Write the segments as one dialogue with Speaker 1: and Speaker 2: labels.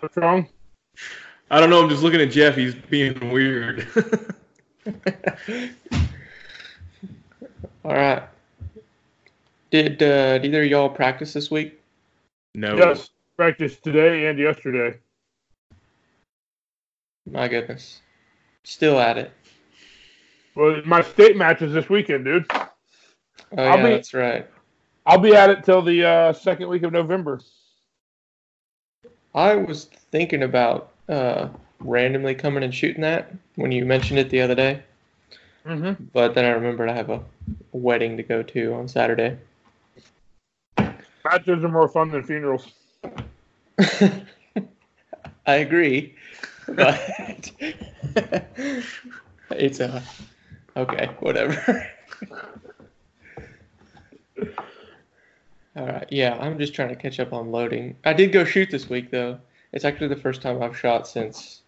Speaker 1: What's wrong?
Speaker 2: I don't know. I'm just looking at Jeff. He's being weird.
Speaker 3: All right. Did uh, did either of y'all practice this week?
Speaker 2: no.
Speaker 1: Yes, practice today and yesterday.
Speaker 3: My goodness. Still at it.
Speaker 1: Well, my state match is this weekend, dude.
Speaker 3: Oh
Speaker 1: I'll be-
Speaker 3: that's right.
Speaker 1: I'll be at it till the uh, second week of November.
Speaker 3: I was thinking about uh, randomly coming and shooting that when you mentioned it the other day,
Speaker 1: Mm-hmm.
Speaker 3: but then I remembered I have a wedding to go to on Saturday.
Speaker 1: Matches are more fun than funerals.
Speaker 3: I agree, but it's a okay, whatever. All right, yeah, I'm just trying to catch up on loading. I did go shoot this week though. It's actually the first time I've shot since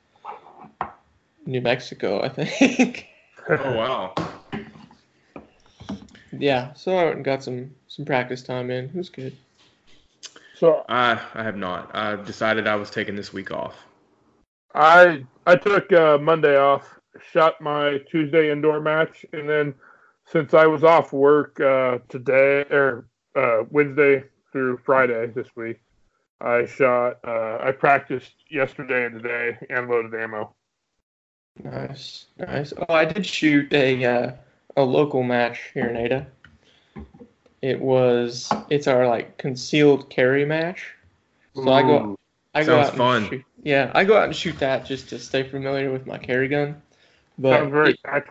Speaker 3: New Mexico, I think.
Speaker 2: Oh wow.
Speaker 3: yeah, so I went and got some some practice time in. It was good.
Speaker 1: So
Speaker 2: I I have not. I decided I was taking this week off.
Speaker 1: I I took uh, Monday off, shot my Tuesday indoor match, and then since I was off work uh, today or uh, Wednesday through Friday this week, I shot. Uh, I practiced yesterday and today and loaded ammo.
Speaker 3: Nice, nice. Oh, I did shoot a uh, a local match here in Ada. It was it's our like concealed carry match. So I go I go
Speaker 2: Sounds
Speaker 3: out and
Speaker 2: fun.
Speaker 3: shoot. Yeah, I go out and shoot that just to stay familiar with my carry gun. But
Speaker 1: Sounds very
Speaker 3: it-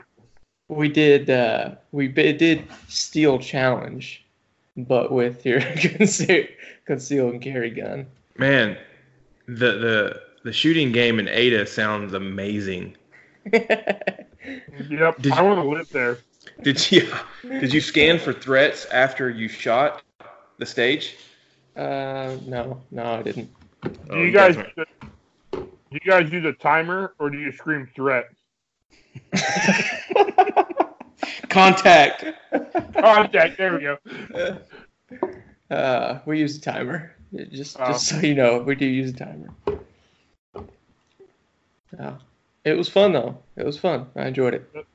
Speaker 3: we did uh, we bi- did steel challenge, but with your conceal concealed carry gun.
Speaker 2: Man, the the the shooting game in Ada sounds amazing.
Speaker 1: Yep,
Speaker 2: Did
Speaker 1: I
Speaker 2: you-
Speaker 1: want to live there.
Speaker 2: Did you did you scan for threats after you shot the stage?
Speaker 3: uh, no, no, I didn't.
Speaker 1: Do
Speaker 2: Oh,
Speaker 1: you guys do you guys use a timer or do you scream threat?
Speaker 3: Contact.
Speaker 1: Contact. There we go.
Speaker 3: Uh, we use a timer. Just,
Speaker 1: Oh.
Speaker 3: just so you know, we do use a timer. Yeah. It was fun though. It was fun. I enjoyed it.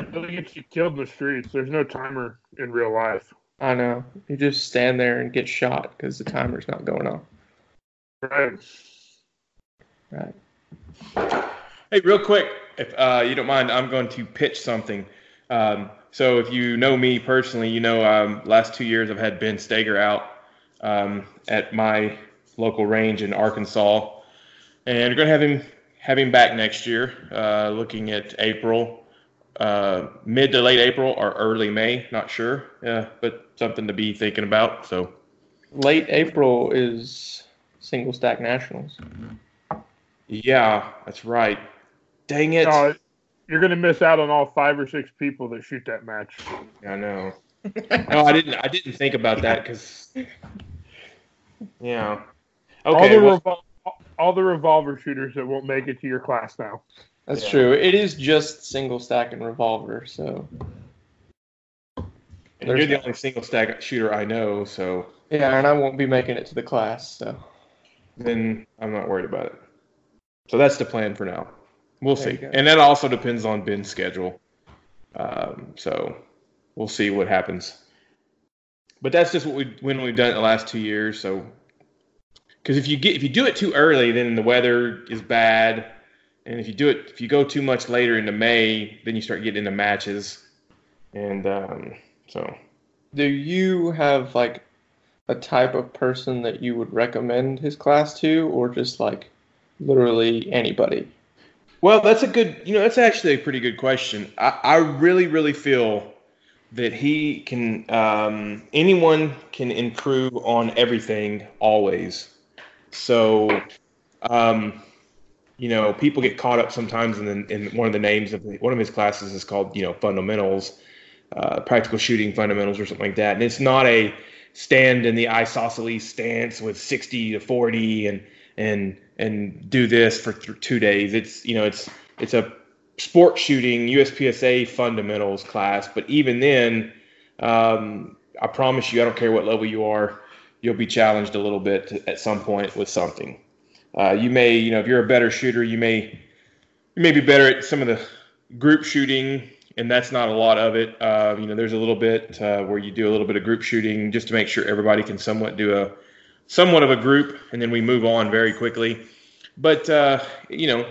Speaker 1: It'll get you killed in the streets. There's no timer in real life.
Speaker 3: I know. You just stand there and get shot because the timer's not going off.
Speaker 1: Right.
Speaker 3: Right.
Speaker 2: Hey, real quick, if uh, you don't mind, I'm going to pitch something. Um, so, if you know me personally, you know um, last two years I've had Ben Stoeger out um, at my local range in Arkansas, and we're going to have him have him back next year. Uh, looking at April, uh, mid to late April or early May, not sure. Yeah, but something to be thinking about. So,
Speaker 3: Late April is single stack nationals.
Speaker 2: yeah, that's right. Dang it!
Speaker 1: No, you're gonna miss out on all five or six people that shoot that match.
Speaker 2: I know. no, I didn't. I didn't think about that because. Yeah.
Speaker 1: all
Speaker 2: Okay.
Speaker 1: the
Speaker 2: well,
Speaker 1: revol- all the revolver shooters that won't make it to your class now.
Speaker 3: That's
Speaker 2: Yeah.
Speaker 3: true. It is just single stack and revolver, so
Speaker 2: and you're the only single stack shooter I know, so
Speaker 3: yeah, and I won't be making it to the class, so
Speaker 2: then I'm not worried about it. So that's the plan for now. We'll
Speaker 3: There
Speaker 2: see, and that also depends on Ben's schedule. Um, so we'll see what happens. But that's just what we when we've done it the last two years. So because if you get if you do it too early, then the weather is bad, and if you do it if you go too much later into May, then you start getting into matches, and um, so
Speaker 3: do you have like a type of person that you would recommend his class to or just like literally anybody?
Speaker 2: Well, that's a good, you know, that's actually a pretty good question. I, I really, really feel that he can, um, anyone can improve on everything always. So, um, you know, people get caught up sometimes in, the, in one of the names of the, one of his classes is called, you know, fundamentals, uh, practical shooting fundamentals or something like that. And it's not a stand in the isosceles stance with 60 to 40 and, and, and do this for th- two days. It's you know it's it's a sport shooting USPSA fundamentals class, but even then, um, I promise you, I don't care what level you are, you'll be challenged a little bit to, at some point with something. Uh, you may, you know, if you're a better shooter, you may you may be better at some of the group shooting, and that's not a lot of it. Uh, you know, there's a little bit uh, where you do a little bit of group shooting just to make sure everybody can somewhat do a somewhat of a group, and then we move on very quickly. But uh, you know,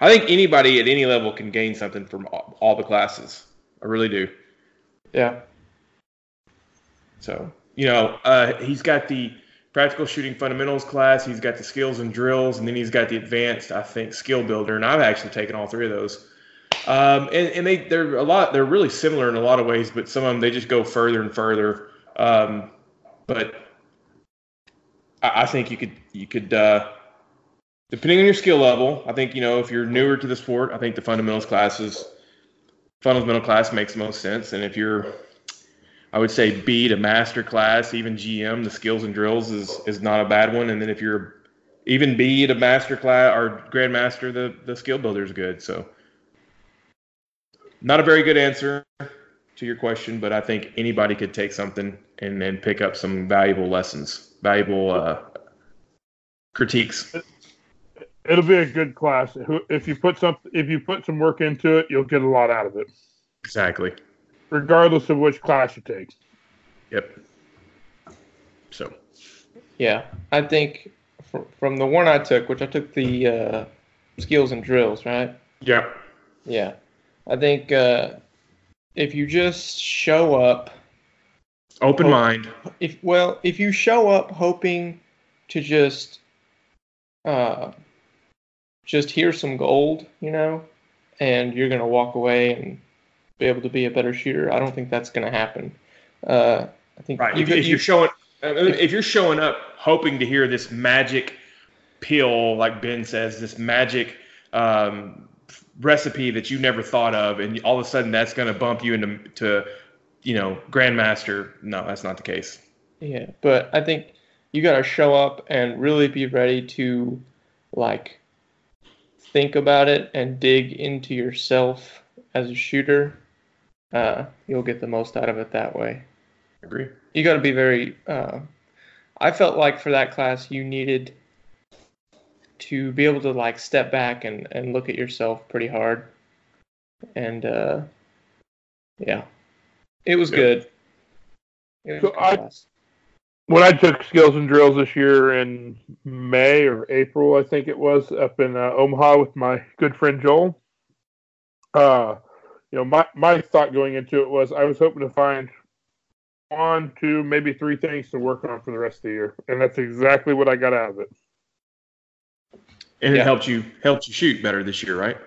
Speaker 2: I think anybody at any level can gain something from all, all the classes. I really do.
Speaker 3: Yeah.
Speaker 2: So you know, uh, he's got the practical shooting fundamentals class. He's got the skills and drills, and then he's got the advanced, I think, skill builder. And I've actually taken all three of those. Um, and, and they they're a lot they're really similar in a lot of ways, but some of them they just go further and further. Um, but I, think you could you could uh, depending on your skill level. I think you know if you're newer to the sport, I think the fundamentals classes fundamental class makes most sense. And if you're I would say B to master class, even GM, the skills and drills is is not a bad one. And then if you're even B to master class or grandmaster, the the skill builder is good. So not a very good answer to your question, but I think anybody could take something and then pick up some valuable lessons, valuable uh, critiques.
Speaker 1: It'll be a good class. If you put some if you put some work into it, you'll get a lot out of it.
Speaker 2: Exactly
Speaker 1: regardless of which class you take.
Speaker 2: Yep. So.
Speaker 3: Yeah, I think from the one I took, which I took the uh, skills and drills, right?
Speaker 2: Yeah.
Speaker 3: Yeah, I think uh, if you just show up,
Speaker 2: open hope, mind.
Speaker 3: If well, if you show up hoping to just uh, just hear some gold, you know, and you're gonna walk away and be able to be a better shooter. I don't think that's going to happen. Uh, I think
Speaker 2: right. If, if, you're showing, if you're showing up hoping to hear this magic pill, like Ben says, this magic um, recipe that you never thought of, and all of a sudden that's going to bump you into, to, you know, grandmaster. No, that's not the case.
Speaker 3: Yeah, but I think you got to show up and really be ready to, like, think about it and dig into yourself as a shooter uh, you'll get the most out of it that way.
Speaker 2: Agree.
Speaker 3: You got to be very. Uh, I felt like for that class, you needed to be able to like step back and, and look at yourself pretty hard. And uh, yeah, it was good.
Speaker 1: It was so I, when I took skills and drills this year in May or April, I think it was up in uh, Omaha with my good friend Joel. Uh, you know, my, my thought going into it was I was hoping to find one, two, maybe three things to work on for the rest of the year, and that's exactly what I got out of it.
Speaker 2: And yeah. it helped you helped you shoot better this year, right?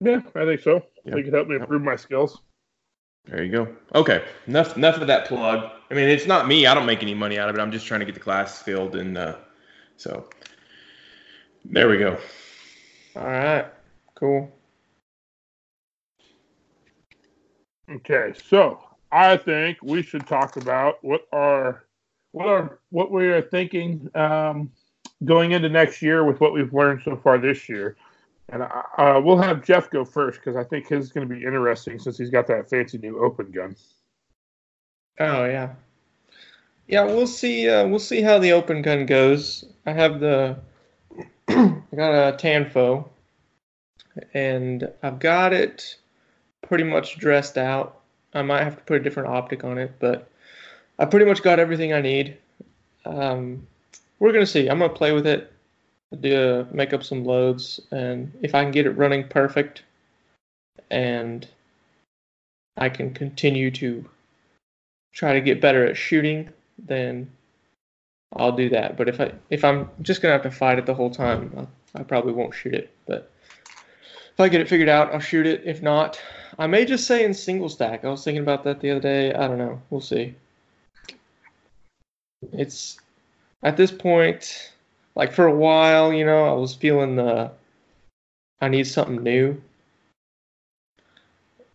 Speaker 1: Yeah, I think so. Yeah. I think it helped me improve my skills.
Speaker 2: There you go. Okay, enough enough of that plug. I mean, it's not me. I don't make any money out of it. I'm just trying to get the class filled, and uh, so there we go.
Speaker 3: All right, cool.
Speaker 1: Okay, so I think we should talk about what are what are what we are thinking um, going into next year with what we've learned so far this year. And uh, we'll have Jeff go first because I think his is going to be interesting since he's got that fancy new open gun.
Speaker 3: Oh yeah, yeah. We'll see. Uh, we'll see how the open gun goes. I have the I got a Tanfo, and I've got it pretty much dressed out. I might have to put a different optic on it, but I pretty much got everything I need. Um, we're gonna see. I'm gonna play with it, do uh, make up some loads, and if I can get it running perfect, and I can continue to try to get better at shooting, then I'll do that. But if I if I'm just gonna have to fight it the whole time, I, I probably won't shoot it. But if I get it figured out, I'll shoot it. If not, I may just say in single stack. I was thinking about that the other day. I don't know. We'll see. It's at this point, like for a while, you know, I was feeling the I need something new.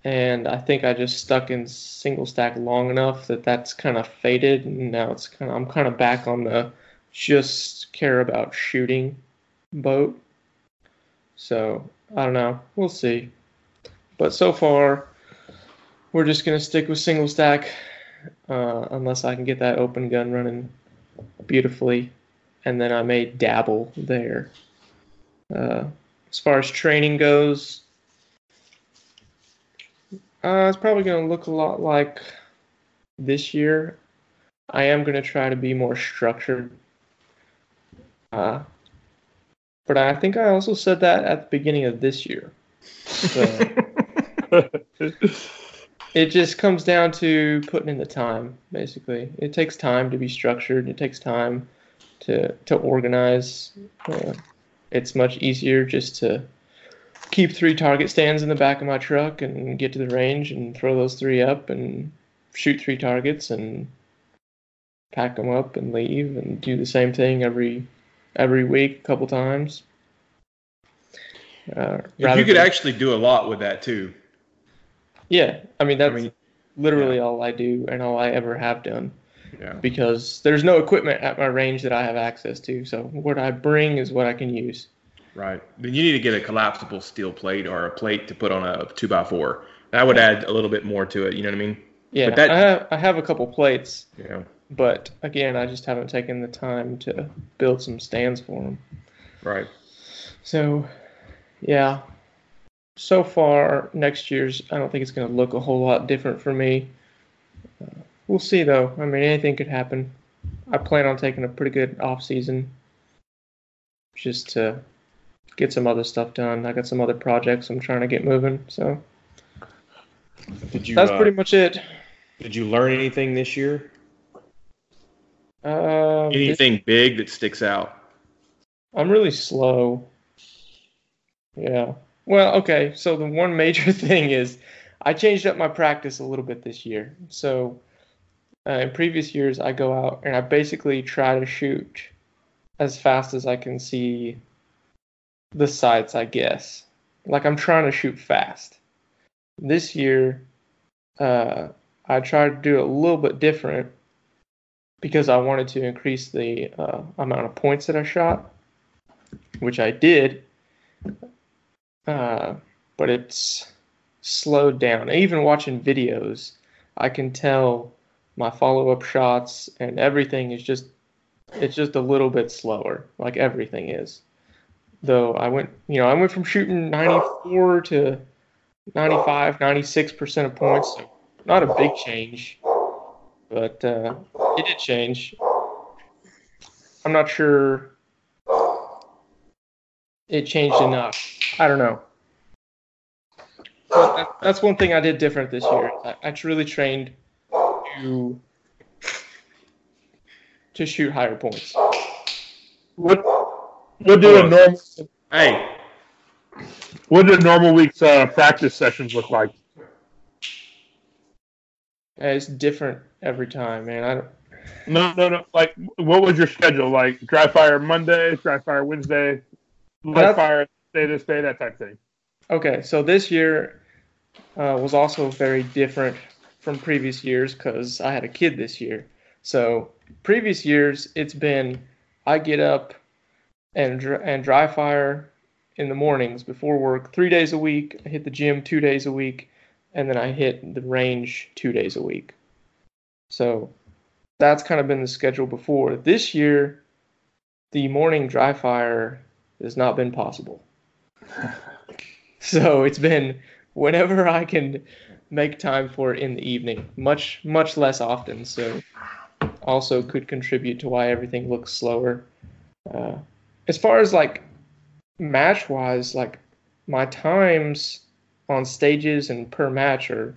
Speaker 3: And I think I just stuck in single stack long enough that that's kind of faded. And now it's kind of, I'm kind of back on the just care about shooting boat. So I don't know. We'll see. But so far, we're just to stick with single stack uh, unless I can get that open gun running beautifully, and then I may dabble there. Uh, as far as training goes, uh, it's probably going to look a lot like this year. I am going to try to be more structured. Uh, but I think I also said that at the beginning of this year. So it just comes down to putting in the time, basically. It takes time to be structured. It takes time to to organize. Uh, it's much easier just to keep three target stands in the back of my truck and get to the range and throw those three up and shoot three targets and pack them up and leave and do the same thing every every week a couple times.
Speaker 2: Uh, you could than, actually do a lot with that too.
Speaker 3: Yeah, I mean that's I mean, literally yeah. all I do and all I ever have done. Yeah. Because there's no equipment at my range that I have access to, so what I bring is what I can use.
Speaker 2: Right. Then you need to get a collapsible steel plate or a plate to put on a two by four. That would add a little bit more to it. You know what I mean?
Speaker 3: Yeah. But that, I have I have a couple plates. Yeah. But again, I just haven't taken the time to build some stands for them.
Speaker 2: Right.
Speaker 3: So, yeah. So far, next year's I don't think it's going to look a whole lot different for me. Uh, we'll see though. I mean, anything could happen. I plan on taking a pretty good off season just to get some other stuff done. I got some other projects I'm trying to get moving. So did you? That's uh, pretty much it.
Speaker 2: Did you learn anything this year?
Speaker 3: Uh,
Speaker 2: anything this, big that sticks out?
Speaker 3: I'm really slow. Yeah. Well, okay. So the one major thing is I changed up my practice a little bit this year. So uh, in previous years, I go out and I basically try to shoot as fast as I can see the sights, I guess. Like I'm trying to shoot fast. This year, uh, I tried to do it a little bit different because I wanted to increase the uh, amount of points that I shot, which I did. Uh, but it's slowed down. Even watching videos, I can tell my follow-up shots and everything is just it's just a little bit slower, like everything is though I went, you know, I went from shooting 94 to 95, 96% of points. So not a big change, but uh, it did change. I'm not sure it changed enough. I don't know. But that, that's one thing I did different this year. I, I really trained to to shoot higher points.
Speaker 1: What what do a normal
Speaker 2: hey?
Speaker 1: What do normal week's uh, practice sessions look like?
Speaker 3: It's different every time, man. I don't.
Speaker 1: No, no, no. Like, what was your schedule? Like, dry fire Monday, dry fire Wednesday, live fire day this day, that type thing.
Speaker 3: Okay, so this year uh, was also very different from previous years because I had a kid this year. So previous years, it's been I get up and and dry fire in the mornings before work three days a week. I hit the gym two days a week, and then I hit the range two days a week. So that's kind of been the schedule before. This year, the morning dry fire has not been possible. so it's been whenever I can make time for it in the evening, much much less often. So also could contribute to why everything looks slower. Uh, as far as like match wise, like my times on stages and per match are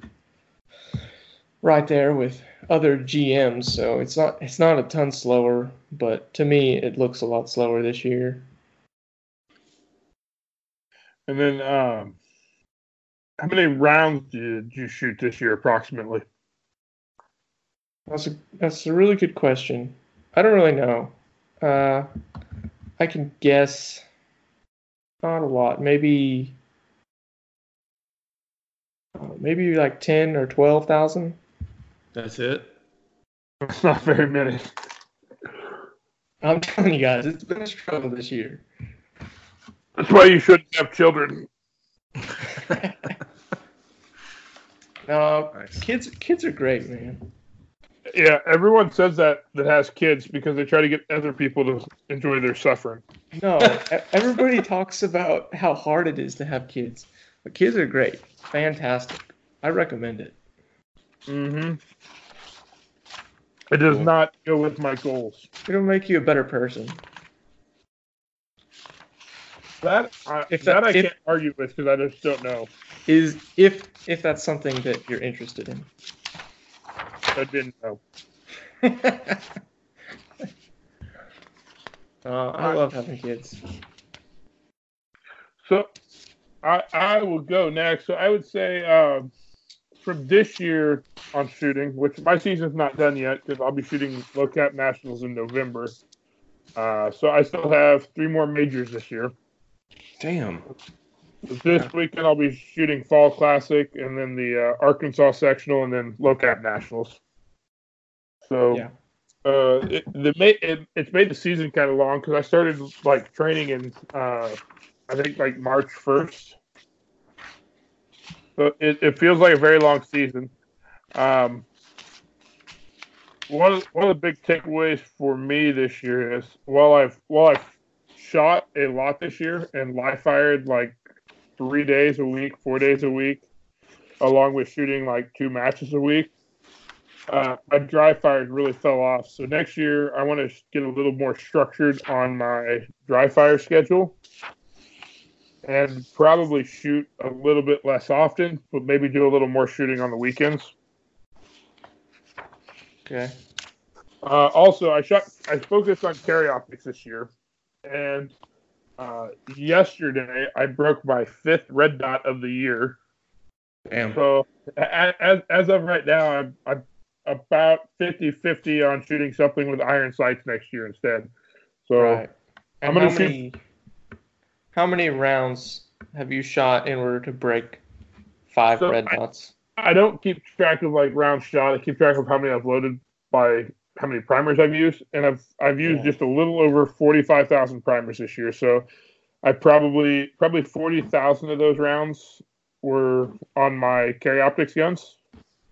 Speaker 3: right there with other GMs, so it's not it's not a ton slower, but to me it looks a lot slower this year.
Speaker 1: And then um how many rounds did you shoot this year approximately?
Speaker 3: That's a that's a really good question. I don't really know. Uh I can guess not a lot, maybe maybe like ten or twelve thousand.
Speaker 2: That's it.
Speaker 1: That's not very many.
Speaker 3: I'm telling you guys, it's been a struggle this year.
Speaker 1: That's why you shouldn't have children.
Speaker 3: no, nice. kids kids are great, man.
Speaker 1: Yeah, everyone says that that has kids because they try to get other people to enjoy their suffering.
Speaker 3: No, everybody talks about how hard it is to have kids. But kids are great. Fantastic. I recommend it.
Speaker 1: Mm-hmm. It does
Speaker 3: Cool.
Speaker 1: not go with my goals.
Speaker 3: It'll make you a better person.
Speaker 1: That I,
Speaker 3: If
Speaker 1: that,
Speaker 3: that-
Speaker 1: I
Speaker 3: if-
Speaker 1: can't argue with because I just don't know.
Speaker 3: Is if if that's something that you're interested in.
Speaker 1: I didn't know.
Speaker 3: Uh, I love having kids.
Speaker 1: So I I will go next. So I would say um, from this year on shooting, which my season's not done yet because I'll be shooting low cap nationals in November. Uh, so I still have three more majors this year.
Speaker 2: Damn.
Speaker 1: This weekend I'll be shooting Fall Classic and then the uh, Arkansas sectional and then low cap nationals. So
Speaker 3: Yeah.
Speaker 1: uh, it, the it, it's made the season kind of long because I started like training in uh, I think like March first. So it, it feels like a very long season. Um, one of, one of the big takeaways for me this year is while I've while I've shot a lot this year and live fired like three days a week, four days a week, along with shooting like two matches a week. Uh, my dry fires really fell off. So next year, I want to get a little more structured on my dry fire schedule and probably shoot a little bit less often, but maybe do a little more shooting on the weekends.
Speaker 3: Okay.
Speaker 1: Uh, also, I shot. I focused on carry optics this year, and uh, yesterday I broke my fifth red dot of the year.
Speaker 2: Damn.
Speaker 1: So as as of right now, I'm I'm about 50-50 on shooting something with iron sights next year instead. So
Speaker 3: Right.
Speaker 1: I'm gonna
Speaker 3: how
Speaker 1: shoot-
Speaker 3: many how many rounds have you shot in order to break five
Speaker 1: So
Speaker 3: red
Speaker 1: I-
Speaker 3: dots?
Speaker 1: I don't keep track of like round shot. I keep track of how many I've loaded by how many primers I've used, and I've I've used
Speaker 3: Yeah.
Speaker 1: just a little over forty five thousand primers this year. So I probably probably forty thousand of those rounds were on my carry optics guns,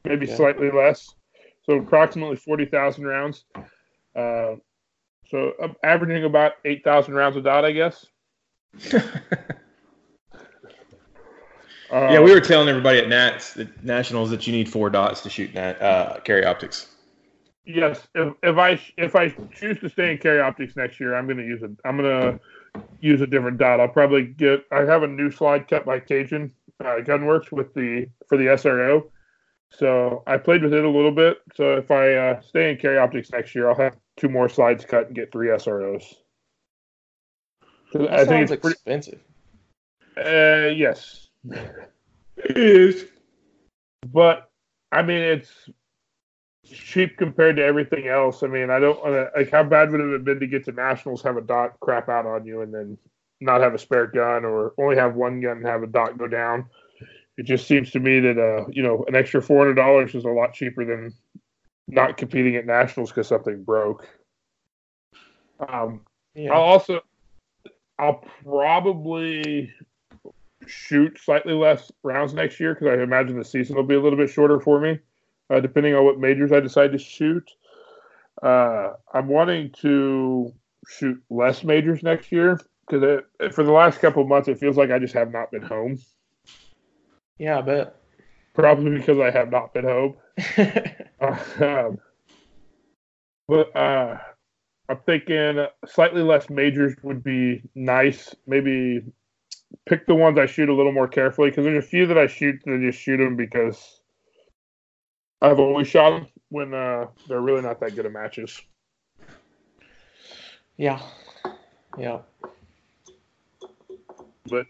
Speaker 1: maybe
Speaker 3: Yeah.
Speaker 1: slightly less. So approximately forty thousand rounds. Uh, so I'm averaging about eight thousand rounds a dot, I guess. Uh,
Speaker 2: yeah, we were telling everybody at Nats, the Nationals, that you need four dots to shoot nat, uh, carry optics.
Speaker 1: Yes, if, if I if I choose to stay in carry optics next year, I'm going to use it. I'm going to use a different dot. I'll probably get. I have a new slide cut by Cajun uh, Gunworks with the for the SRO. So I played with it a little bit. So if I uh, stay in carry optics next year, I'll have two more slides cut and get three SROs.
Speaker 3: That
Speaker 1: I think it's pretty.
Speaker 3: expensive.
Speaker 1: Uh, yes,
Speaker 2: It is.
Speaker 1: but I mean it's cheap compared to everything else. I mean, I don't wanna- like how bad would it have been to get to nationals, have a dot crap out on you, and then not have a spare gun, or only have one gun and have a dot go down. It just seems to me that uh, you know, an extra four hundred dollars is a lot cheaper than not competing at nationals because something broke. Um,
Speaker 3: Yeah.
Speaker 1: I'll also, I'll probably shoot slightly less rounds next year because I imagine the season will be a little bit shorter for me, uh, depending on what majors I decide to shoot. Uh, I'm wanting to shoot less majors next year because for the last couple of months it feels like I just have not been home.
Speaker 3: yeah, I bet.
Speaker 1: Probably because I have not been home. um, but uh, I'm thinking slightly less majors would be nice. Maybe pick the ones I shoot a little more carefully because there's a few that I shoot that I just shoot them because I've always shot them when uh, they're really not that good at matches.
Speaker 3: yeah. Yeah.
Speaker 1: But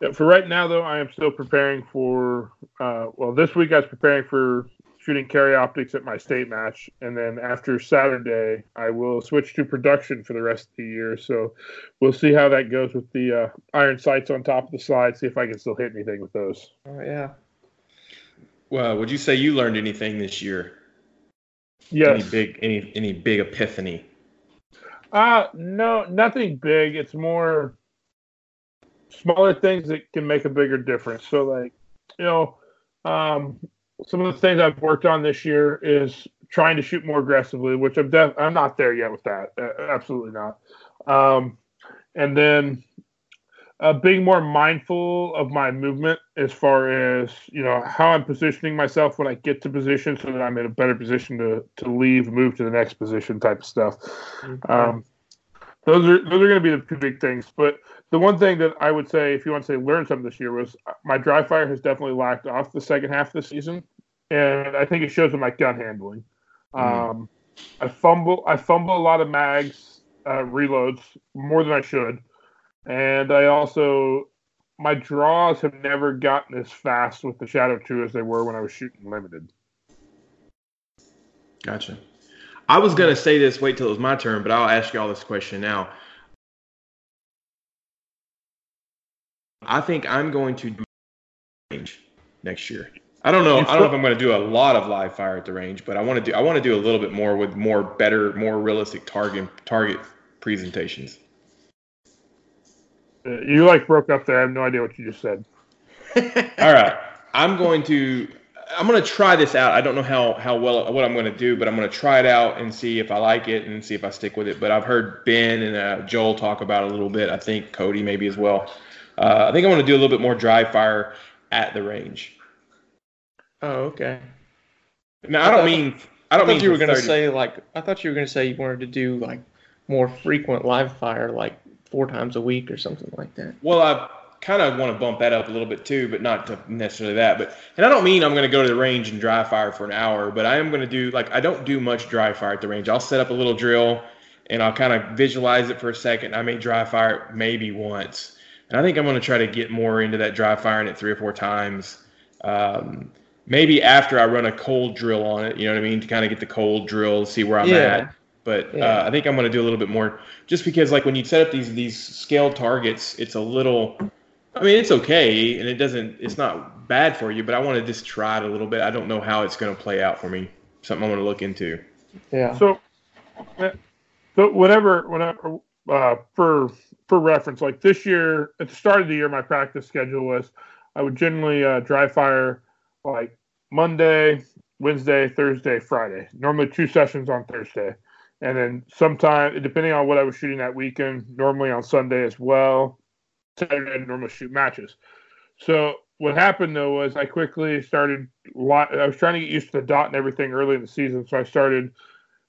Speaker 1: yeah, for right now, though, I am still preparing for. Uh, well, this week I was preparing for shooting carry optics at my state match, and then after Saturday, I will switch to production for the rest of the year. So we'll see how that goes with the uh, iron sights on top of the slide. See if I can still hit anything with those.
Speaker 3: Oh yeah.
Speaker 2: Well, would you say you learned anything this year?
Speaker 1: Yes.
Speaker 2: Any big any any big epiphany?
Speaker 1: Uh no, nothing big. It's more smaller things that can make a bigger difference. So like, you know, um some of the things I've worked on this year is trying to shoot more aggressively, which I'm def- I'm not there yet with that. Uh, absolutely not. Um, and then uh, being more mindful of my movement as far as you know how I'm positioning myself when I get to position, so that I'm in a better position to to leave, move to the next position, type of stuff. Mm-hmm. Um, those are those are going to be the two big things. But the one thing that I would say, if you want to say learn something this year, was my dry fire has definitely lacked off the second half of the season, and I think it shows in my gun handling. Mm-hmm. Um, I fumble I fumble a lot of mags uh, reloads more than I should and I also my draws have never gotten as fast with the Shadow 2 as they were when I was shooting limited.
Speaker 2: Gotcha. I was gonna say this, wait till it was my turn, but I'll ask y'all this question now. I think I'm going to do range next year. I don't know. I don't know if I'm going to do a lot of live fire at the range, but I want to do. I want to do a little bit more with more better, more realistic target target presentations.
Speaker 1: You like broke up there. I have no idea what you just said.
Speaker 2: All right, I'm going to I'm going to try this out. I don't know how how well what I'm going to do, but I'm going to try it out and see if I like it and see if I stick with it. But I've heard Ben and uh, Joel talk about it a little bit. I think Cody maybe as well. Uh, I think I want to do a little bit more dry fire at the range.
Speaker 3: Oh, okay.
Speaker 2: Now I, I don't thought, mean I don't
Speaker 3: I
Speaker 2: mean
Speaker 3: you were going to say like I thought you were going to say you wanted to do like more frequent live fire, like four times a week or something like that.
Speaker 2: Well, I kind of want to bump that up a little bit too, but not to necessarily that. But and I don't mean I'm going to go to the range and dry fire for an hour, but I am going to do like I don't do much dry fire at the range. I'll set up a little drill and I'll kind of visualize it for a second. I may dry fire it maybe once, and I think I'm going to try to get more into that dry firing it three or four times. Um, maybe after I run a cold drill on it, you know what I mean, to kind of get the cold drill, see where I'm yeah. at. But yeah. uh, I think I'm going to do a little bit more, just because like when you set up these these scaled targets, it's a little. I mean, it's okay, and it doesn't. It's not bad for you, but I want to just try it a little bit. I don't know how it's going to play out for me. Something I want to look into.
Speaker 3: Yeah.
Speaker 1: So, so whatever, whenever uh, for for reference, like this year at the start of the year, my practice schedule was I would generally uh, dry fire like Monday, Wednesday, Thursday, Friday. Normally two sessions on Thursday and then sometime depending on what I was shooting that weekend, normally on Sunday as well. Saturday I normally shoot matches. So what happened though was I quickly started. I was trying to get used to the dot and everything early in the season, so I started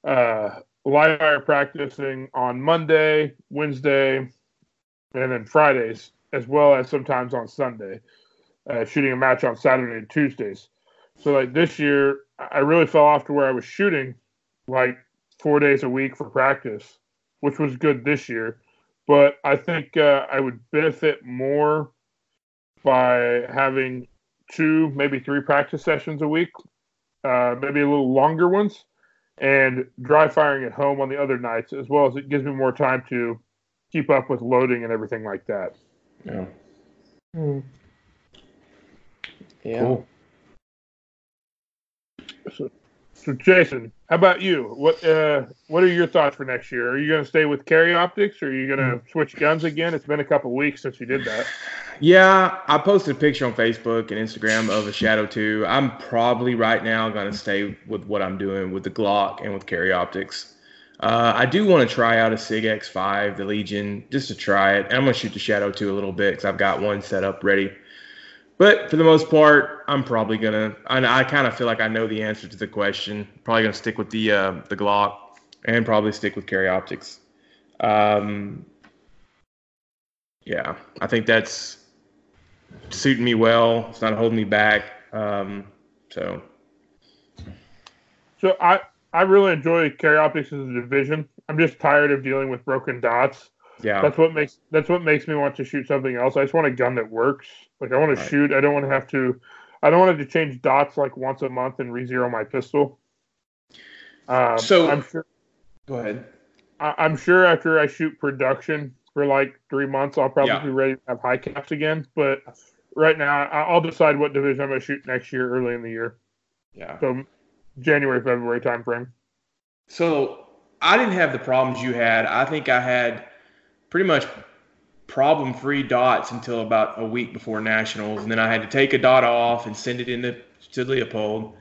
Speaker 1: uh, live fire practicing on Monday, Wednesday, and then Fridays, as well as sometimes on Sunday. Uh, shooting a match on Saturday and Tuesdays. So like this year, I really fell off to where I was shooting like four days a week for practice, which was good this year. But I think uh, I would benefit more by having two, maybe three practice sessions a week, uh, maybe a little longer ones, and dry firing at home on the other nights, as well as it gives me more time to keep up with loading and everything like that.
Speaker 2: Yeah.
Speaker 3: Mm. Yeah.
Speaker 2: Cool.
Speaker 1: So, so Jason, how about you? What uh, what are your thoughts for next year? Are you going to stay with carry optics, or are you going to hmm. switch guns again? It's been a couple weeks since you did that.
Speaker 2: Yeah, I posted a picture on Facebook and Instagram of a Shadow 2. I'm probably right now going to stay with what I'm doing with the Glock and with carry optics. Uh, I do want to try out a Sig X5, the Legion, just to try it. And I'm going to shoot the Shadow 2 a little bit because I've got one set up ready. But for the most part, I'm probably gonna. I, I kind of feel like I know the answer to the question. Probably gonna stick with the uh, the Glock and probably stick with carry optics. Um, yeah, I think that's suiting me well. It's not holding me back. Um, so,
Speaker 1: so I I really enjoy carry optics as a division. I'm just tired of dealing with broken dots.
Speaker 2: Yeah,
Speaker 1: that's what makes that's what makes me want to shoot something else. I just want a gun that works. Like I want to right. shoot. I don't want to have to. I don't want to change dots like once a month and re-zero my pistol. Um, so I'm sure.
Speaker 2: Go ahead.
Speaker 1: I, am sure after I shoot production for like three months, I'll probably yeah. be ready to have high caps again. But right now, I'll decide what division I'm going to shoot next year, early in the year.
Speaker 2: Yeah.
Speaker 1: So January, February timeframe.
Speaker 2: So I didn't have the problems you had. I think I had pretty much problem free dots until about a week before nationals and then i had to take a dot off and send it into to Leupold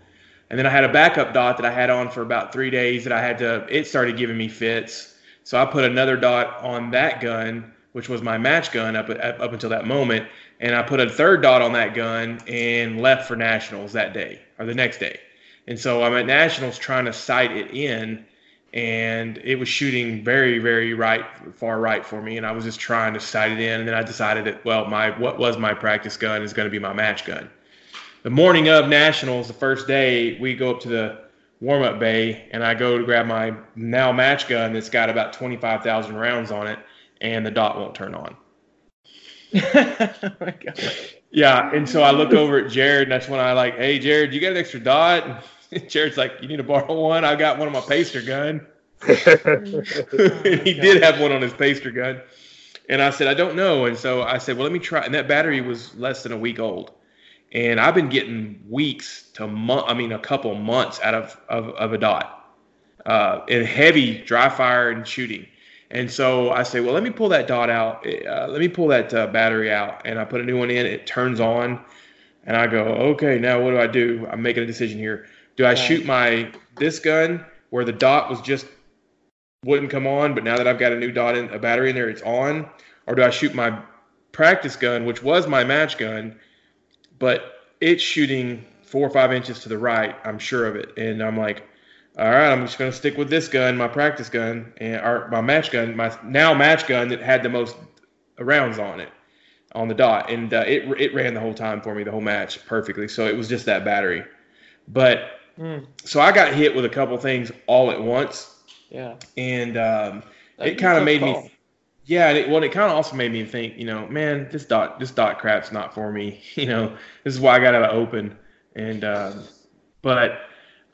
Speaker 2: And then I had a backup dot that I had on for about three days that I had to. It started giving me fits, so I put another dot on that gun, which was my match gun up up until that moment, and I put a third dot on that gun and left for nationals that day or the next day. And so I'm at nationals trying to sight it in, and it was shooting very, very right, far right for me, and I was just trying to sight it in. And then I decided that well, my what was my practice gun is going to be my match gun the morning of nationals, the first day, we go up to the warm up bay and I go to grab my now match gun that's got about 25,000 rounds on it and the dot won't turn on. oh my God. Yeah. And so I look over at Jared and that's when I like, hey, Jared, you got an extra dot? And Jared's like, you need to borrow one? I got one on my pacer gun. and he did have one on his pacer gun. And I said, I don't know. And so I said, well, let me try. And that battery was less than a week old and I've been getting weeks to month. I mean, a couple months out of of, of a dot uh, in heavy dry fire and shooting. And so I say, well, let me pull that dot out. Uh, let me pull that uh, battery out, and I put a new one in. It turns on, and I go, okay, now what do I do? I'm making a decision here. Do I shoot my this gun where the dot was just wouldn't come on, but now that I've got a new dot in a battery in there, it's on, or do I shoot my practice gun, which was my match gun, but it's shooting four or five inches to the right. I'm sure of it, and I'm like, all right, I'm just gonna stick with this gun, my practice gun, and or my match gun, my now match gun that had the most rounds on it, on the dot, and uh, it it ran the whole time for me, the whole match perfectly. So it was just that battery, but mm. so I got hit with a couple things all at once.
Speaker 3: Yeah,
Speaker 2: and um, it kind of made call. me yeah, and it, well, it kind of also made me think, you know, man, this dot this dot crap's not for me. You know, this is why I got out of open. And um, but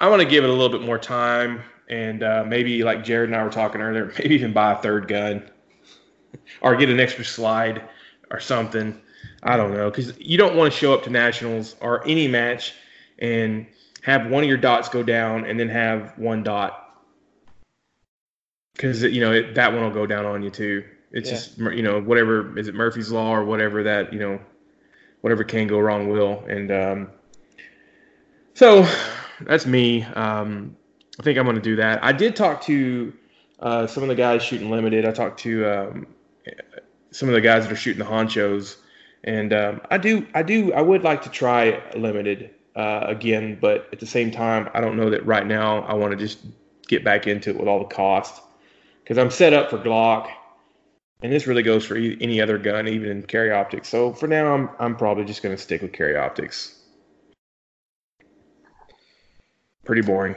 Speaker 2: I want to give it a little bit more time, and uh, maybe like Jared and I were talking earlier, maybe even buy a third gun, or get an extra slide or something. I don't know, because you don't want to show up to nationals or any match and have one of your dots go down and then have one dot because you know it, that one will go down on you too. It's yeah. just you know whatever is it Murphy's law or whatever that you know whatever can go wrong will and um, so that's me. Um, I think I'm going to do that. I did talk to uh, some of the guys shooting limited. I talked to um, some of the guys that are shooting the honchos, and um, I do I do I would like to try limited uh, again, but at the same time, I don't know that right now I want to just get back into it with all the cost because I'm set up for Glock and this really goes for any other gun, even in carry optics. So for now, I'm I'm probably just going to stick with carry optics. Pretty boring.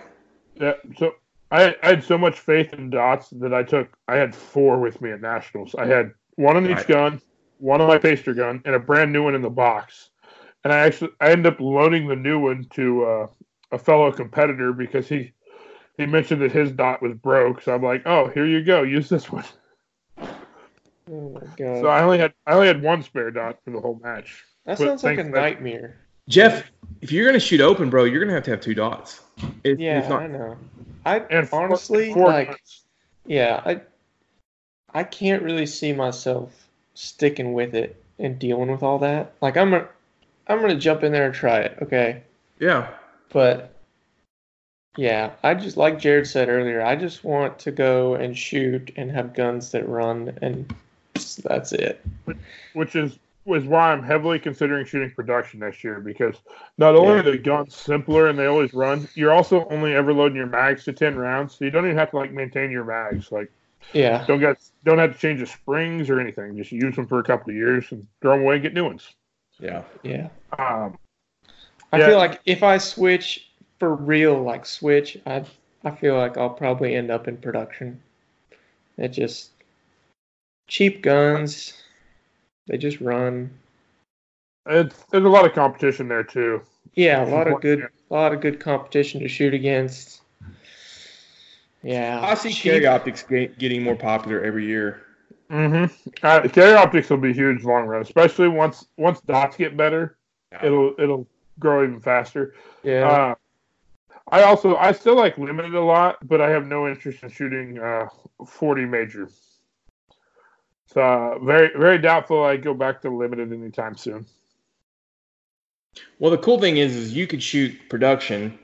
Speaker 1: Yeah. So I, I had so much faith in dots that I took. I had four with me at nationals. I had one on each right. gun, one on my pacer gun, and a brand new one in the box. And I actually I ended up loaning the new one to uh, a fellow competitor because he he mentioned that his dot was broke. So I'm like, oh, here you go, use this one. Oh my god! So I only had I only had one spare dot for the whole match.
Speaker 3: That sounds like a nightmare.
Speaker 2: Jeff, if you're gonna shoot open, bro, you're gonna have to have two dots.
Speaker 3: If, yeah, if not, I know. I and honestly four, four like, dots. yeah, I I can't really see myself sticking with it and dealing with all that. Like I'm gonna I'm gonna jump in there and try it. Okay.
Speaker 2: Yeah.
Speaker 3: But yeah, I just like Jared said earlier. I just want to go and shoot and have guns that run and that's it.
Speaker 1: Which is was why I'm heavily considering shooting production next year because not only yeah. are the guns simpler and they always run, you're also only ever loading your mags to ten rounds, so you don't even have to like maintain your mags. Like,
Speaker 3: yeah,
Speaker 1: don't get don't have to change the springs or anything. Just use them for a couple of years and throw them away and get new ones.
Speaker 2: Yeah,
Speaker 3: yeah.
Speaker 1: Um,
Speaker 3: I yeah. feel like if I switch for real, like switch, I I feel like I'll probably end up in production. It just cheap guns. They just run.
Speaker 1: It's, there's a lot of competition there too.
Speaker 3: Yeah, a lot of good, a lot of good competition to shoot against. Yeah,
Speaker 2: I see cheap. carry optics getting more popular every year.
Speaker 1: Mm-hmm. Uh, carry optics will be huge long run, especially once once dots get better. Yeah. It'll it'll grow even faster.
Speaker 3: Yeah. Uh,
Speaker 1: I also I still like limited a lot, but I have no interest in shooting uh, 40 major. So uh, very very doubtful I go back to limited anytime soon.
Speaker 2: Well, the cool thing is, is you could shoot production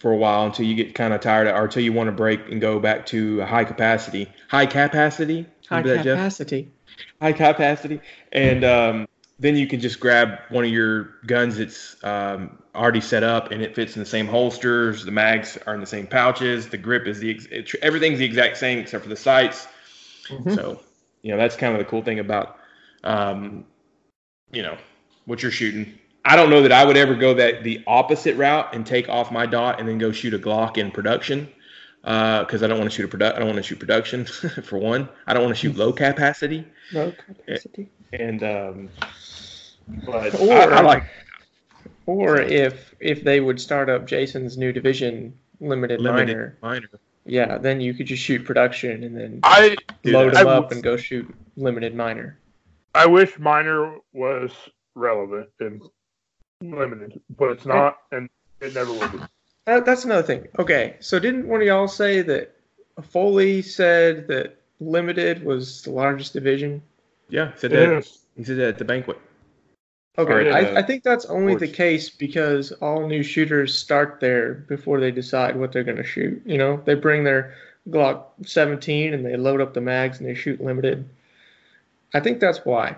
Speaker 2: for a while until you get kind of tired of, or until you want to break and go back to a high capacity. High capacity.
Speaker 3: High
Speaker 2: Remember that, Jeff?
Speaker 3: capacity.
Speaker 2: high capacity, and um, then you can just grab one of your guns that's um, already set up and it fits in the same holsters. The mags are in the same pouches. The grip is the ex- it, everything's the exact same except for the sights.
Speaker 1: Mhm.
Speaker 2: So you know that's kind of the cool thing about um, you know what you're shooting. I don't know that I would ever go that the opposite route and take off my dot and then go shoot a Glock in production because I don't want to shoot a product. I don't want to shoot production for one. I don't want to shoot low capacity
Speaker 3: Low capacity.
Speaker 2: and um, but
Speaker 3: Or-
Speaker 2: I, I like
Speaker 3: Or if if they would start up Jason's new division, limited,
Speaker 2: limited
Speaker 3: minor,
Speaker 2: minor.
Speaker 3: yeah, then you could just shoot production and then
Speaker 1: I
Speaker 3: load
Speaker 2: that.
Speaker 3: them
Speaker 1: I
Speaker 3: up
Speaker 1: would-
Speaker 3: and go shoot limited minor.
Speaker 1: I wish minor was relevant and limited, but it's not, and it never will be.
Speaker 3: That, that's another thing. Okay, so didn't one of y'all say that Foley said that limited was the largest division?
Speaker 2: Yeah, said
Speaker 1: It
Speaker 2: that.
Speaker 1: is.
Speaker 2: He said that at the banquet.
Speaker 3: Okay,
Speaker 2: Or, uh,
Speaker 3: I, I think that's only the case because all new shooters start there before they decide what they're going to shoot. You know, they bring their Glock 17 and they load up the mags and they shoot limited. I think that's why.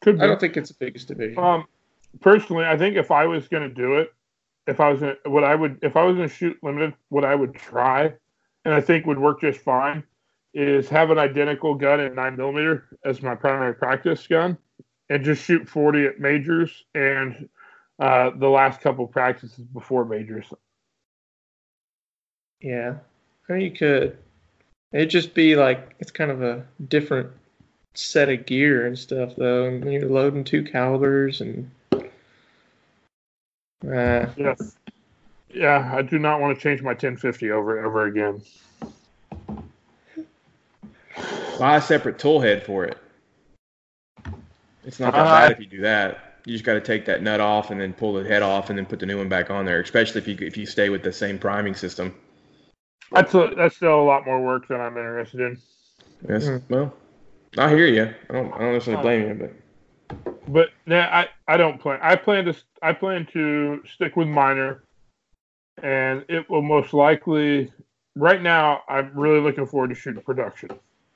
Speaker 1: Could be.
Speaker 3: I don't think it's the biggest division.
Speaker 1: Um, personally, I think if I was going to do it, if I was gonna, what I would, if I was going to shoot limited, what I would try, and I think would work just fine, is have an identical gun at nine millimeter as my primary practice gun, and just shoot forty at majors and uh, the last couple practices before majors.
Speaker 3: yeah, you could. It'd just be like it's kind of a different set of gear and stuff though, and you're loading two calibers and. Uh,
Speaker 1: Yes. Yeah, I do not want to change my 1050 over and over again.
Speaker 2: Buy a separate tool head for it. It's not that
Speaker 1: Uh,
Speaker 2: bad if you do that. You just got to take that nut off and then pull the head off and then put the new one back on there. Especially if you if you stay with the same priming system.
Speaker 1: That's a, that's still a lot more work than I'm interested in.
Speaker 2: Yes.
Speaker 3: Mm.
Speaker 2: Well, I hear you. I don't. I don't necessarily blame you, but
Speaker 1: But nah, I I don't plan. I plan to I plan to stick with minor, and it will most likely. Right now, I'm really looking forward to shooting production.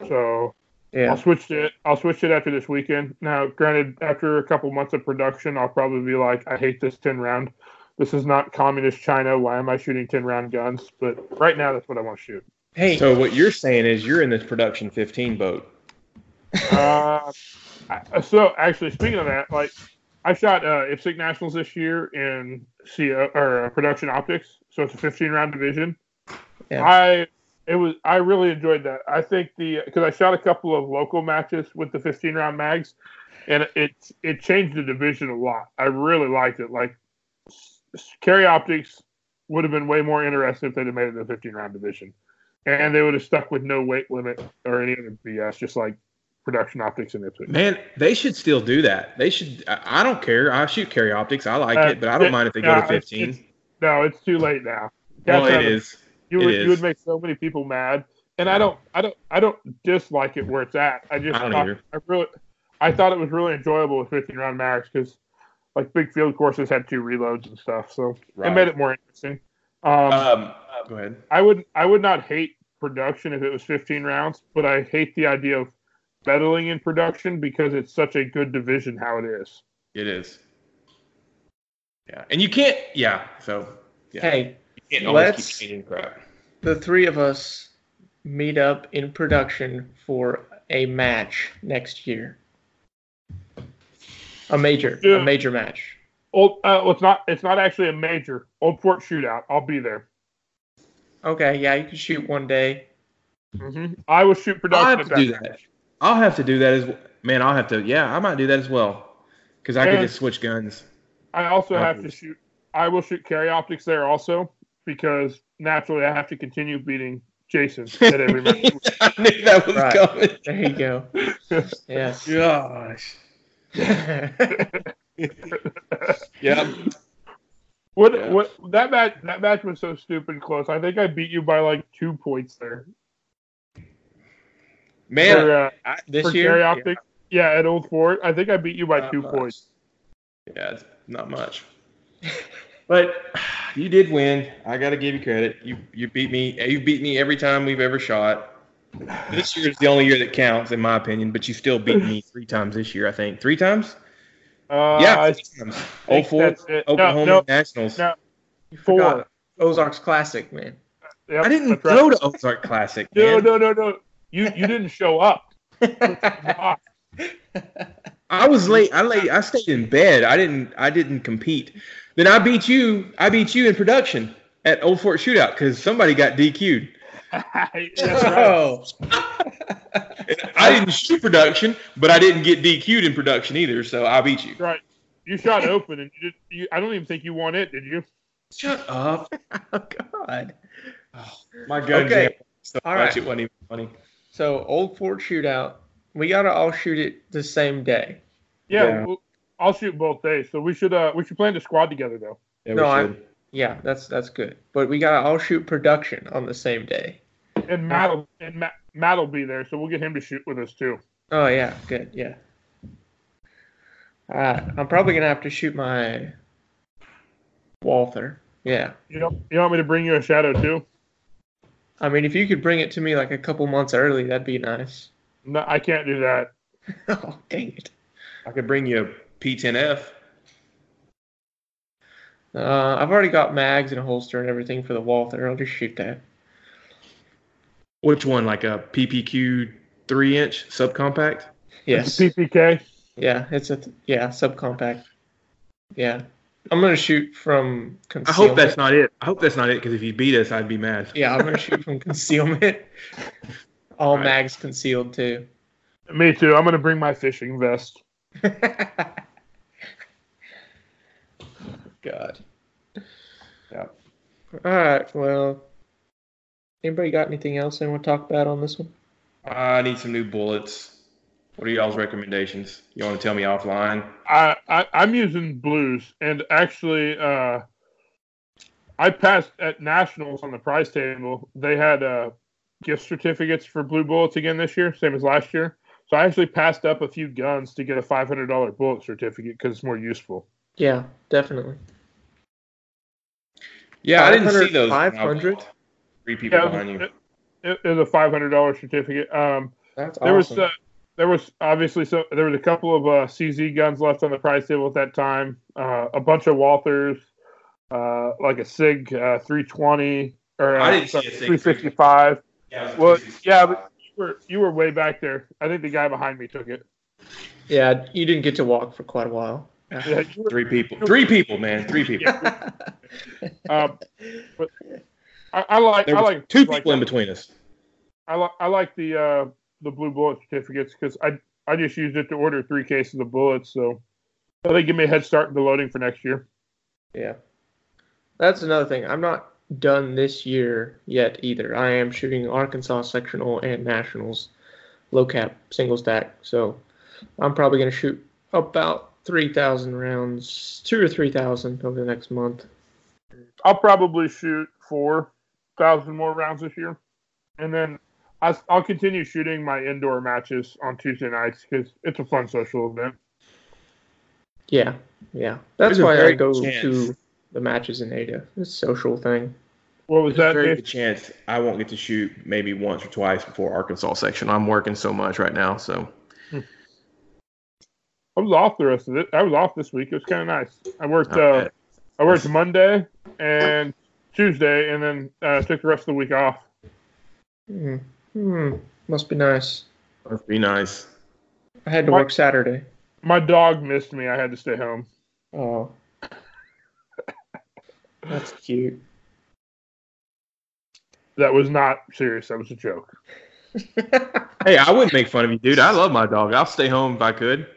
Speaker 1: So
Speaker 3: yeah.
Speaker 1: I'll switch to it. I'll switch it after this weekend. Now, granted, after a couple months of production, I'll probably be like, I hate this ten round. This is not communist China. Why am I shooting ten round guns? But right now, that's what I want to shoot.
Speaker 3: Hey,
Speaker 2: so what you're saying is you're in this production 15 boat.
Speaker 1: uh, I- so actually, speaking of that, like I shot uh, IPSC nationals this year in CO or uh, production optics, so it's a 15 round division.
Speaker 3: Yeah.
Speaker 1: I it was I really enjoyed that. I think the because I shot a couple of local matches with the 15 round mags, and it it changed the division a lot. I really liked it. Like carry optics would have been way more interesting if they'd have made it the 15 round division, and they would have stuck with no weight limit or any other BS, just like production optics and IPSC.
Speaker 2: Man, they should still do that. They should. I, don't care. I shoot carry optics. I like
Speaker 1: Uh,
Speaker 2: it, but I don't
Speaker 1: it-
Speaker 2: mind if they go to 15.
Speaker 1: it's- No, it's too late now.
Speaker 2: well, it
Speaker 1: how. You would
Speaker 2: is.
Speaker 1: you would make so many people mad, and I don't I don't I don't dislike it where it's at. I just
Speaker 2: I
Speaker 1: thought. I really I thought it was really enjoyable with 15 round mags because like big field courses had two reloads and stuff, so it made it more interesting. Um,
Speaker 2: Um, go ahead.
Speaker 1: I would I would not hate production if it was 15 rounds, but I hate the idea of meddling in production because it's such a good division how it is.
Speaker 2: It is. Yeah, and you can't. Yeah, so yeah,
Speaker 3: hey,
Speaker 2: you can't
Speaker 3: let's-
Speaker 2: keep changing crap.
Speaker 3: the three of us meet up in production for a match next year. A major,
Speaker 1: Yeah.
Speaker 3: a major match.
Speaker 1: Old, uh, well, it's not it's not actually a major Old Fort shootout. I'll be there.
Speaker 3: Okay, yeah, you can shoot one day.
Speaker 1: hmm I will shoot production.
Speaker 2: I'll have to do
Speaker 1: match.
Speaker 2: That. I'll have to do that as man. I'll have to. Yeah, I might do that as well because I could just switch guns.
Speaker 1: I also have to shoot. I will shoot carry optics there also because naturally I have to continue beating Jason at every match.
Speaker 2: I knew that was
Speaker 3: Right.
Speaker 2: coming.
Speaker 3: There you go. yes.
Speaker 2: Gosh. Yeah.
Speaker 1: what
Speaker 2: Yeah.
Speaker 1: what that match that match was so stupid close. I think I beat you by like two points there.
Speaker 2: Man,
Speaker 1: for, uh,
Speaker 2: I,
Speaker 3: this
Speaker 1: for
Speaker 3: year,
Speaker 1: carry optics. Yeah. at Old Fort. I think I beat you by
Speaker 2: Not
Speaker 1: two
Speaker 2: much.
Speaker 1: points.
Speaker 2: yeah, it's not much. But you did win. I got to give you credit. You you beat me. You beat me every time we've ever shot. This year is the only year that counts, in my opinion. But you still beat me three times this year. I think three times.
Speaker 1: Uh,
Speaker 2: yeah,
Speaker 1: I
Speaker 2: three times.
Speaker 1: think
Speaker 2: Oh four
Speaker 1: that's it. No,
Speaker 2: Oklahoma
Speaker 1: no,
Speaker 2: Nationals.
Speaker 1: no.
Speaker 3: You
Speaker 1: Four.
Speaker 3: Ozarks Classic, man.
Speaker 1: Yep,
Speaker 2: I didn't
Speaker 1: that's right.
Speaker 2: go to Ozark Classic.
Speaker 1: No, no, no, no. You you didn't show up.
Speaker 2: I was late. I late. I stayed in bed. I didn't. I didn't compete. Then I beat you. I beat you in production at Old Fort Shootout because somebody got DQ'd.
Speaker 1: That's right.
Speaker 3: Oh.
Speaker 2: I didn't shoot production, but I didn't get DQ'd in production either. So I beat you.
Speaker 1: Right. You shot open, and you, did, you I don't even think you won it, did you?
Speaker 2: Shut up.
Speaker 3: oh God.
Speaker 2: Oh, my gun
Speaker 3: Okay.
Speaker 2: jammed so
Speaker 3: All
Speaker 2: much
Speaker 3: right.
Speaker 2: it wasn't even funny.
Speaker 3: So Old Fort Shootout. We gotta all shoot it the same day.
Speaker 1: Yeah.
Speaker 2: Yeah.
Speaker 1: well, I'll shoot both days. So we should uh we should plan to squad together though.
Speaker 2: Yeah,
Speaker 3: No, I- Yeah, that's that's good. But we gotta all shoot production on the same day.
Speaker 1: And Matt'll and Matt Matt'll be there, so we'll get him to shoot with us too.
Speaker 3: Oh yeah, good, yeah. Alright, I'm probably gonna have to shoot my Walther. Yeah.
Speaker 1: You know, you want me to bring you a shadow too?
Speaker 3: I mean if you could bring it to me like a couple months early, that'd be nice.
Speaker 1: No, I can't do that.
Speaker 3: oh dang it.
Speaker 2: I could bring you a P10F.
Speaker 3: Uh, I've already got mags and a holster and everything for the Walther. I'll just shoot that.
Speaker 2: Which one? Like a PPQ three inch subcompact?
Speaker 3: Yes.
Speaker 1: PPK.
Speaker 3: Yeah, it's a th- yeah subcompact. Yeah, I'm gonna shoot from concealment.
Speaker 2: I hope that's not it. I hope that's not it because if you beat us, I'd be mad.
Speaker 3: Yeah, I'm gonna shoot from concealment. All
Speaker 2: Right.
Speaker 3: mags concealed too.
Speaker 1: Me too. I'm gonna bring my fishing vest.
Speaker 3: God.
Speaker 2: Yeah.
Speaker 3: All right. Well, anybody got anything else they want to talk about on this one?
Speaker 2: I need some new bullets. What are y'all's recommendations? You want to tell me offline?
Speaker 1: I, I I'm using blues, and actually, uh, I passed at nationals on the prize table. They had uh, gift certificates for blue bullets again this year, same as last year. So I actually passed up a few guns to get a five hundred dollar bullet certificate because it's more useful.
Speaker 3: Yeah, definitely.
Speaker 2: Yeah, I didn't
Speaker 3: 500,
Speaker 2: see those. when
Speaker 3: 500?
Speaker 2: Three people
Speaker 1: Yeah,
Speaker 2: behind you.
Speaker 1: it, it, it was a five hundred dollar certificate. Um,
Speaker 3: That's
Speaker 1: there
Speaker 3: awesome.
Speaker 1: was uh, there was obviously so there was a couple of uh, CZ guns left on the price table at that time. Uh, a bunch of Walthers, uh, like a Sig uh, 320 or uh,
Speaker 2: I didn't see a
Speaker 1: sorry,
Speaker 2: Sig
Speaker 1: 365.
Speaker 2: Yeah,
Speaker 1: Well, yeah, but you were you were way back there. I think the guy behind me took it.
Speaker 3: yeah, you didn't get to walk for quite a while.
Speaker 1: Yeah, were,
Speaker 2: Three people. Three people, man. Three people.
Speaker 1: um, but I, I like
Speaker 2: There
Speaker 1: I like
Speaker 2: two
Speaker 1: like
Speaker 2: people in between us.
Speaker 1: I like I like the uh, the blue bullet certificates because I I just used it to order three cases of bullets, so they give me a head start in the loading for next year.
Speaker 3: Yeah. That's another thing. I'm not done this year yet either. I am shooting Arkansas sectional and nationals low cap single stack. So I'm probably going to shoot about 3,000 rounds, two or 3,000 over the next month.
Speaker 1: I'll probably shoot four thousand more rounds this year, and then I, I'll continue shooting my indoor matches on Tuesday nights because it's a fun social event.
Speaker 3: Yeah. Yeah. That's
Speaker 2: There's
Speaker 3: why I go
Speaker 2: chance.
Speaker 3: to the matches in Ada. It's a social thing.
Speaker 1: What was
Speaker 2: There's
Speaker 1: that?
Speaker 2: very
Speaker 1: Dave?
Speaker 2: good chance I won't get to shoot maybe once or twice before Arkansas section. I'm working so much right now, so
Speaker 1: I was off the rest of it. I was off this week. It was kind of nice. I worked.
Speaker 2: I
Speaker 1: Uh. I worked Monday and Tuesday, and then uh, took the rest of the week off.
Speaker 3: Hmm. Hmm. Must be nice.
Speaker 2: must be nice.
Speaker 3: I had to
Speaker 1: What?
Speaker 3: work Saturday.
Speaker 1: My dog missed me. I had to stay home.
Speaker 3: Oh. That's cute.
Speaker 1: That was not serious. That was a joke.
Speaker 2: Hey, I wouldn't make fun of you, dude. I love my dog. I'll stay home if I could.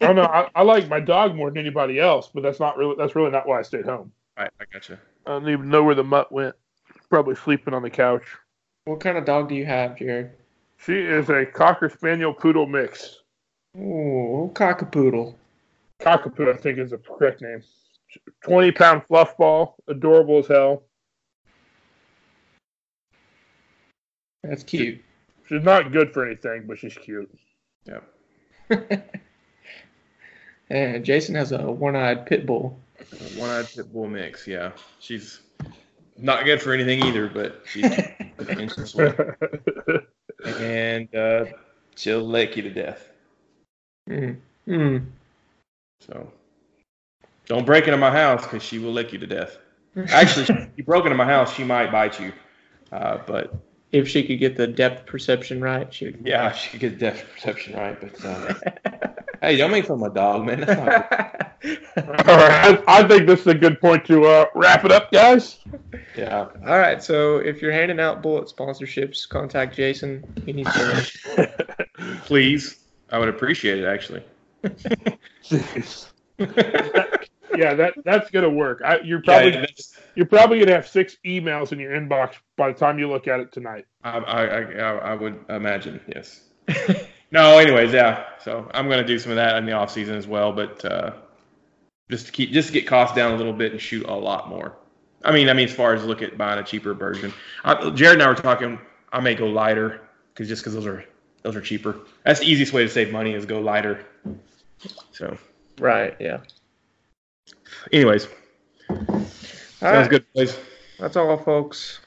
Speaker 1: Oh no, I, I like my dog more than anybody else, but that's not really. That's really not why I stayed home.
Speaker 2: All right, I gotcha.
Speaker 1: I don't even know where the mutt went. Probably sleeping on the couch.
Speaker 3: What kind of dog do you have, Jared?
Speaker 1: She is a cocker spaniel poodle mix.
Speaker 3: Ooh, cockapoodle.
Speaker 1: Cockapoo, I think, is the correct name. Twenty pound fluff ball, adorable as hell.
Speaker 3: That's cute.
Speaker 1: She's not good for anything, but she's cute.
Speaker 2: Yep.
Speaker 3: and Jason has a one-eyed pit bull.
Speaker 2: One-eyed pit bull mix. Yeah, she's not good for anything either, but she's and uh, she'll lick you to death.
Speaker 3: Mm. Mm.
Speaker 2: So don't break into my house because she will lick you to death. Actually, if you broke into my house, she might bite you. Uh, but
Speaker 3: If she could get the depth perception right, she would.
Speaker 2: yeah, she could get depth perception right. But uh, hey, don't make fun of my dog, man. That's not good.
Speaker 1: All right, I, I think this is a good point to uh, wrap it up, guys.
Speaker 2: Yeah.
Speaker 3: All right, so if you're handing out bullet sponsorships, contact Jason. He needs to.
Speaker 2: Please, I would appreciate it actually.
Speaker 1: Jeez. Yeah, that that's gonna work. I, you're probably
Speaker 2: Yeah, that's-
Speaker 1: you're probably gonna have six emails in your inbox by the time you look at it tonight.
Speaker 2: I, I, I, I would imagine, yes. No, anyways, yeah. So I'm gonna do some of that in the off season as well, but uh, just to keep just to get costs down a little bit and shoot a lot more. I mean, I mean, as far as look at buying a cheaper version. I, Jared and I were talking. I may go lighter because just because those are those are cheaper. That's the easiest way to save money is go lighter. So,
Speaker 3: right. Yeah.
Speaker 2: Anyways,
Speaker 3: All
Speaker 2: sounds
Speaker 3: right.
Speaker 2: good, boys.
Speaker 3: That's all, folks.